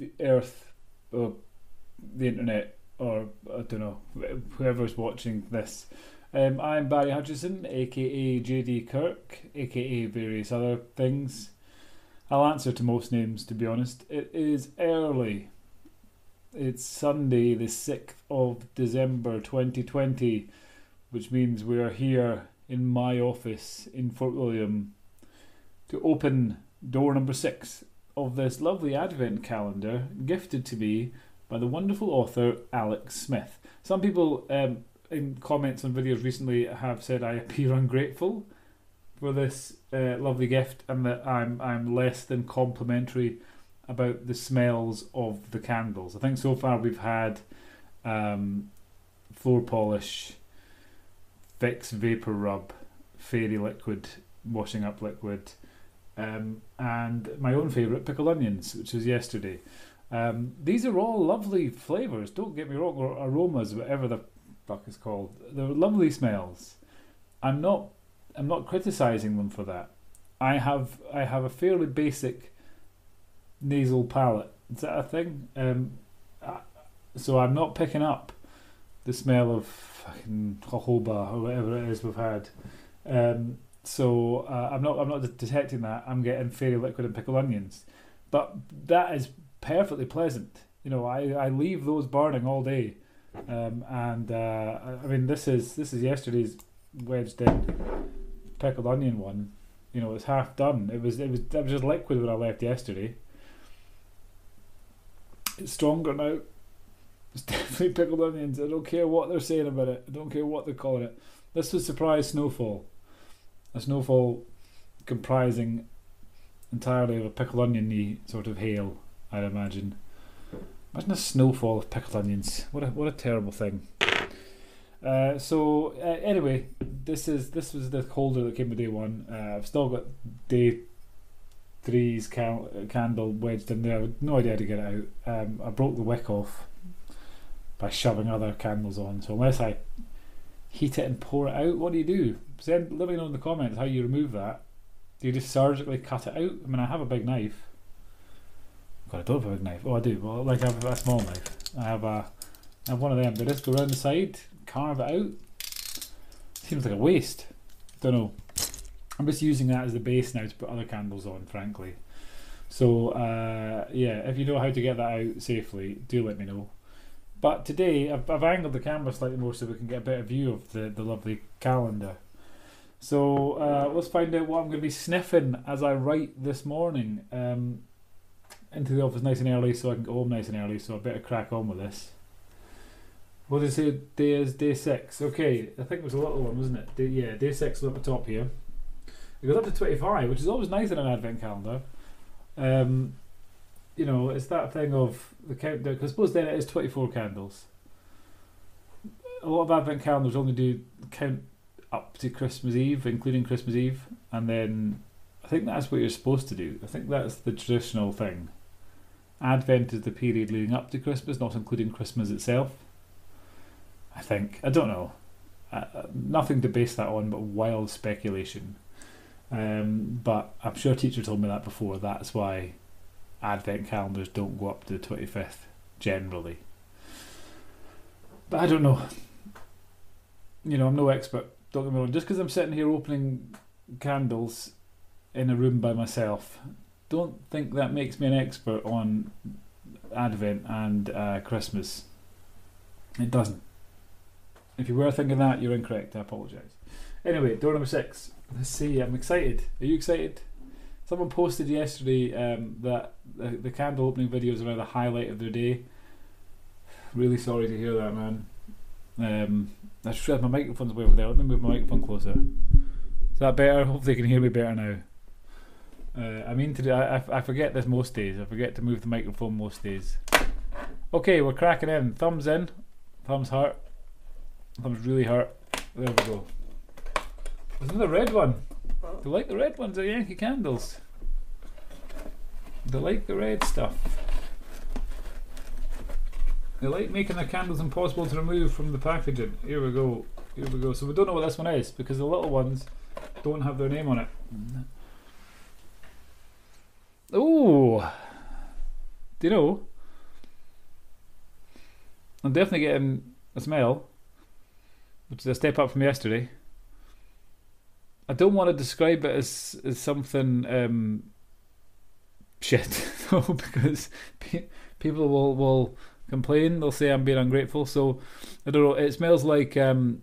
the earth, or the internet, or I don't know, whoever's watching this. Um, I'm Barry Hutchison, aka JD Kirk, aka various other things. I'll answer to most names, to be honest. It is early. It's Sunday, the 6th of December 2020, which means we are here in my office in Fort William to open door number six of this lovely advent calendar gifted to me by the wonderful author Alex Smith. Some people um, in comments on videos recently have said I appear ungrateful for this uh, lovely gift and that I'm I'm less than complimentary about the smells of the candles. I think so far we've had um, floor polish, Vicks vapor rub, fairy liquid, washing up liquid, um, and my own favourite pickled onions, which was yesterday. Um, these are all lovely flavours. Don't get me wrong, or aromas, whatever the fuck is called. They're lovely smells. I'm not. I'm not criticizing them for that. I have. I have a fairly basic nasal palate. Is that a thing? Um, so I'm not picking up the smell of fucking jojoba or whatever it is we've had. Um, so uh, I'm not I'm not detecting that. I'm getting fairy liquid and pickled onions, but that is perfectly pleasant. You know, I, I leave those burning all day, um, and uh, I mean this is this is yesterday's wedged in pickled onion one. You know, it's half done. It was it was it was just liquid when I left yesterday. It's stronger now. It's definitely pickled onions. I don't care what they're saying about it. I don't care what they're calling it. This was surprise snowfall. A snowfall comprising entirely of a pickled onion sort of hail, I'd imagine. Imagine a snowfall of pickled onions. What a what a terrible thing. Uh, so uh, anyway, this is this was the holder that came with day one. Uh, I've still got day three's can- candle wedged in there. No idea how to get it out. Um, I broke the wick off by shoving other candles on. So unless I heat it and pour it out, what do you do? Send let me know in the comments how you remove that. Do you just surgically cut it out? I mean, I have a big knife. God, I don't have a big knife. Oh, I do. Well, like I have a small knife. I have a, I have one of them. I just go around the side, carve it out? Seems like a waste. Don't know. I'm just using that as the base now to put other candles on, frankly. So uh, yeah, if you know how to get that out safely, do let me know. But today I've, I've angled the camera slightly more so we can get a better view of the, the lovely calendar. So uh, let's find out what I'm going to be sniffing as I write this morning. Um, into the office nice and early so I can go home nice and early, so I better crack on with this. What did I? Day is day six. Okay, I think it was a little one, wasn't it? Day, yeah, day six is at the top here. It goes up to 25, which is always nice in an advent calendar. Um, you know, it's that thing of the countdown, because I suppose then it is 24 candles. A lot of advent calendars only do count up to Christmas Eve, including Christmas Eve, and then I think that's what you're supposed to do. I think that's the traditional thing. Advent is the period leading up to Christmas, not including Christmas itself. I think. I don't know. Uh, nothing to base that on but wild speculation. Um, but I'm sure a teacher told me that before. That's why Advent calendars don't go up to the 25th generally. But I don't know. You know, I'm no expert. Don't get me wrong. Just because I'm sitting here opening candles in a room by myself, don't think that makes me an expert on Advent and uh, Christmas. It doesn't. If you were thinking that, you're incorrect. I apologise. Anyway, door number six. Let's see. I'm excited. Are you excited? Someone posted yesterday um, that the, the candle opening videos are the highlight of their day. Really sorry to hear that, man. Um, I just realised my microphone's way over there. Let me move my microphone closer. Is that better? Hopefully, you can hear me better now. Uh, I mean to do. I, I forget this most days. I forget to move the microphone most days. Okay, we're cracking in. Thumbs in. Thumbs hurt. Thumbs really hurt. There we go. There's another red one. Do you like the red ones? Are Yankee candles? They like the red stuff. They like making the candles impossible to remove from the packaging. Here we go. Here we go. So we don't know what this one is because the little ones don't have their name on it. Oh, do you know? I'm definitely getting a smell, which is a step up from yesterday. I don't want to describe it as, as something um, shit, though, because pe- people will, will complain. They'll say I'm being ungrateful. So I don't know. It smells like um,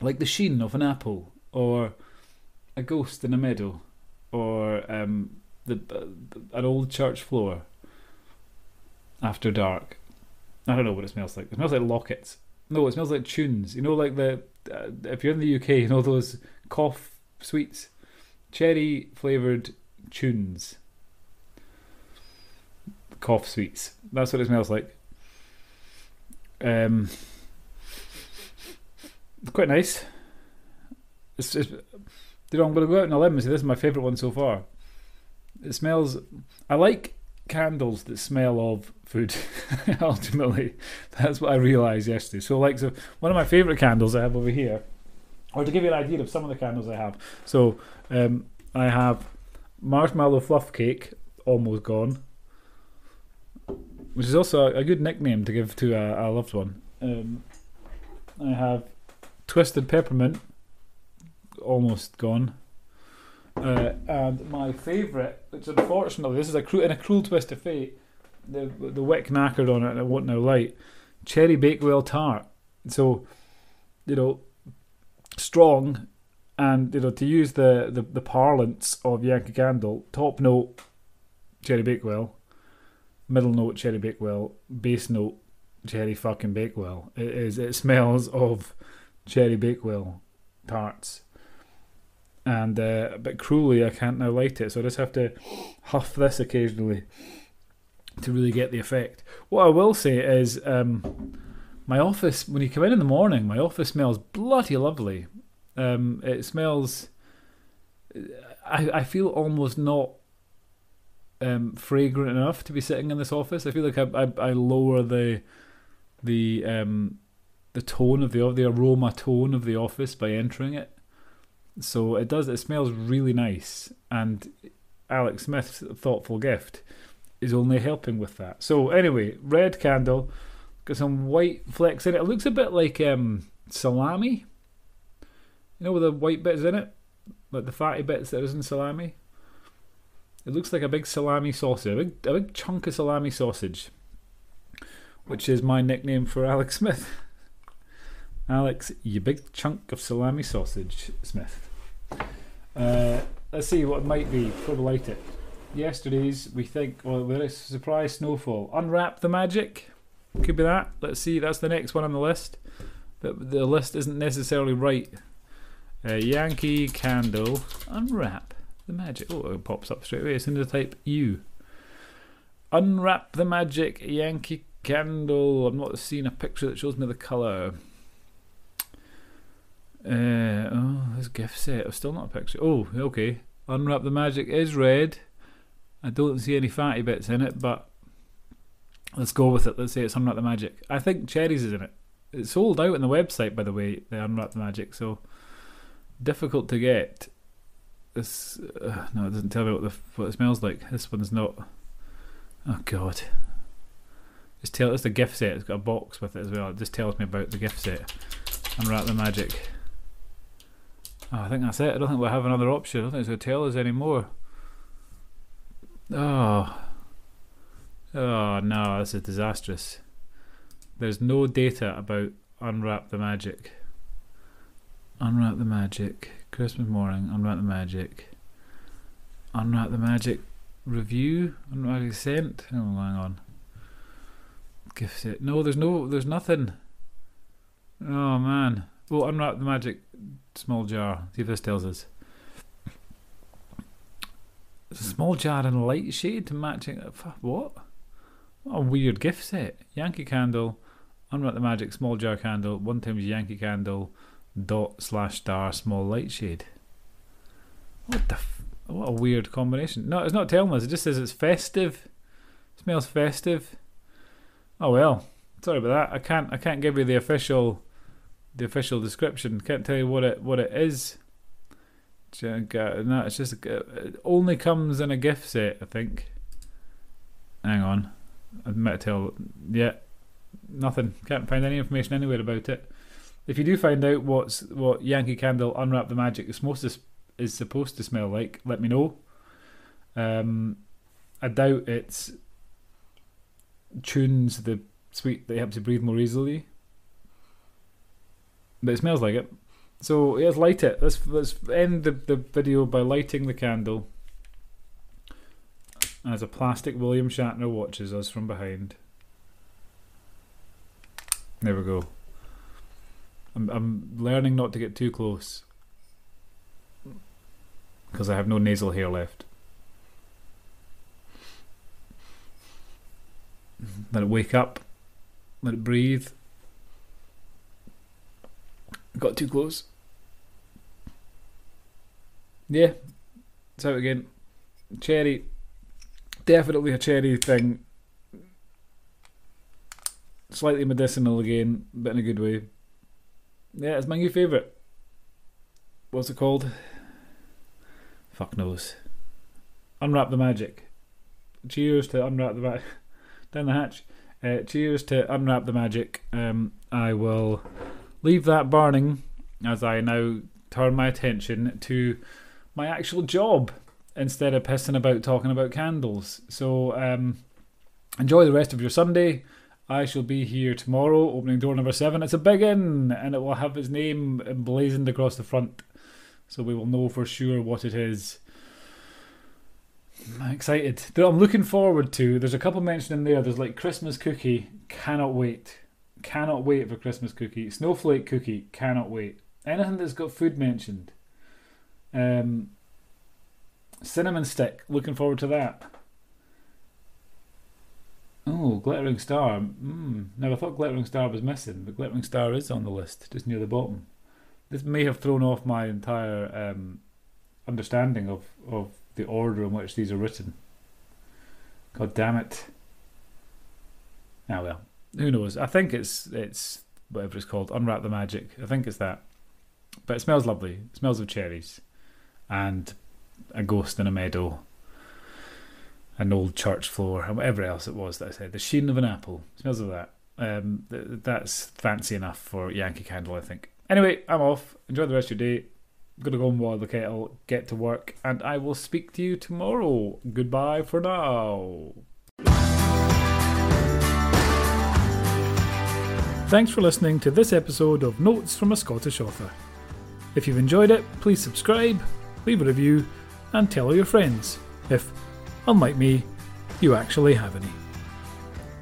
like the sheen of an apple, or a ghost in a meadow, or um, the uh, an old church floor after dark. I don't know what it smells like. It smells like lockets. No, it smells like tunes. You know, like the uh, if you're in the UK, you know those cough sweets, cherry flavored tunes. Cough sweets. That's what it smells like. Um, quite nice. It's know, I'm going to go out on a limb and say this is my favourite one so far. It smells. I like candles that smell of food. Ultimately, that's what I realised yesterday. So, like, so one of my favourite candles I have over here, or to give you an idea of some of the candles I have. So, um, I have marshmallow fluff cake, almost gone, which is also a, good nickname to give to a, a loved one. Um, I have twisted peppermint, almost gone. Uh, and my favourite, which unfortunately this is a cruel, in a cruel twist of fate, the the wick knackered on it and it won't now light. Cherry Bakewell tart. So, you know, strong, and you know to use the the, the parlance of Yankee Candle, top note Cherry Bakewell, middle note Cherry Bakewell, base note Cherry fucking Bakewell. It is. It smells of Cherry Bakewell tarts and uh, but cruelly I can't now light it, so I just have to huff this occasionally to really get the effect. What I will say is, um, my office when you come in in the morning, my office smells bloody lovely. Um, it smells. I I feel almost not um, fragrant enough to be sitting in this office. I feel like I I, I lower the the um, the tone of the the aroma tone of the office by entering it. So it does. It smells really nice, and Alex Smith's thoughtful gift is only helping with that. So anyway, red candle, got some white flecks in it. It looks a bit like um, salami. You know, with the white bits in it, like the fatty bits that is in salami. It looks like a big salami sausage, a big, a big chunk of salami sausage, which is my nickname for Alex Smith. Alex, you big chunk of salami sausage, Smith. Uh, let's see what it might be before light it. Yesterday's, we think, well, there is surprise snowfall. Unwrap the magic. Could be that. Let's see, that's the next one on the list. But the list isn't necessarily right. Uh, Yankee candle. Unwrap the magic. Oh, it pops up straight away. It's in the type U. Unwrap the magic Yankee candle. I'm not seeing a picture that shows me the colour. Uh, oh, this gift set. It's still not a picture. Oh, okay. Unwrap the magic is red. I don't see any fatty bits in it, but let's go with it. Let's say it's Unwrap the Magic. I think cherries is in it. It's sold out on the website, by the way, the Unwrap the Magic, so difficult to get. This uh, no, it doesn't tell me what the what it smells like. This one's not. Oh God! Just tell it's the gift set. It's got a box with it as well. It just tells me about the gift set. Unwrap the Magic. Oh, I think that's it. I don't think we'll have another option. I don't think it's going to tell us anymore. Oh. Oh no, this is disastrous. There's no data about Unwrap the Magic. Unwrap the Magic. Christmas morning, Unwrap the Magic. Unwrap the Magic review? Unwrap the scent. Oh, hang on. Gift set. No, there's no, there's nothing. Oh man. Well, Unwrap the Magic small jar. See if this tells us. It's A small jar in a light shade to matching. What? What a weird gift set. Yankee candle, unwrap the magic small jar candle, one times Yankee candle, dot slash star small light shade. What the? F- what a weird combination. No, it's not telling us. It just says it's festive. It smells festive. Oh well. Sorry about that. I can't. I can't give you the official, the official description. Can't tell you what it what it is. No, it's just uh, it only comes in a gift set. I think. Hang on. I might tell. Yeah, nothing. Can't find any information anywhere about it. If you do find out what's what Yankee Candle Unwrap the Magic is supposed to is supposed to smell like, let me know. Um, I doubt it's tunes the sweet that helps you breathe more easily, but it smells like it. So let's light it. Let's let's end the, the video by lighting the candle. As a plastic William Shatner watches us from behind. There we go. I'm I'm learning not to get too close because I have no nasal hair left. Let it wake up. Let it breathe. Got too close. Yeah. So again, cherry. Definitely a cherry thing. Slightly medicinal again, but in a good way. Yeah, it's my new favourite. What's it called? Fuck knows. Unwrap the magic. Cheers to unwrap the magic. Down the hatch. Uh, cheers to unwrap the magic. Um, I will leave that burning as I now turn my attention to my actual job instead of pissing about talking about candles. So um, enjoy the rest of your Sunday. I shall be here tomorrow, opening door number seven. It's a big inn, and it will have his name emblazoned across the front, so we will know for sure what it is. I'm excited. I'm looking forward to. There's a couple mentioned in there. There's like Christmas cookie. Cannot wait. Cannot wait for Christmas cookie. Snowflake cookie. Cannot wait. Anything that's got food mentioned. Um, cinnamon stick. Looking forward to that. Oh, glittering star. Mm, never thought glittering star was missing, but glittering star is on the list, just near the bottom. This may have thrown off my entire um, understanding of, of the order in which these are written. God damn it. Ah well, who knows? I think it's it's whatever it's called, unwrap the magic. I think it's that. But it smells lovely. It smells of cherries and a ghost in a meadow, an old church floor, and whatever else it was that I said. The sheen of an apple. Smells of that. Um, th- that's fancy enough for Yankee Candle, I think. Anyway, I'm off. Enjoy the rest of your day. I'm gonna go and boil the kettle, get to work, and I will speak to you tomorrow. Goodbye for now. Thanks for listening to this episode of Notes from a Scottish Author. If you've enjoyed it, please subscribe, leave a review, and tell all your friends if, unlike me, you actually have any.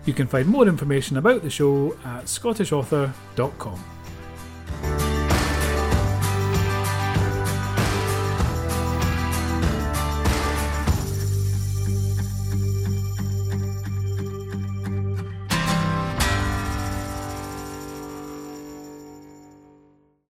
You can find more information about the show at scottishauthor.com.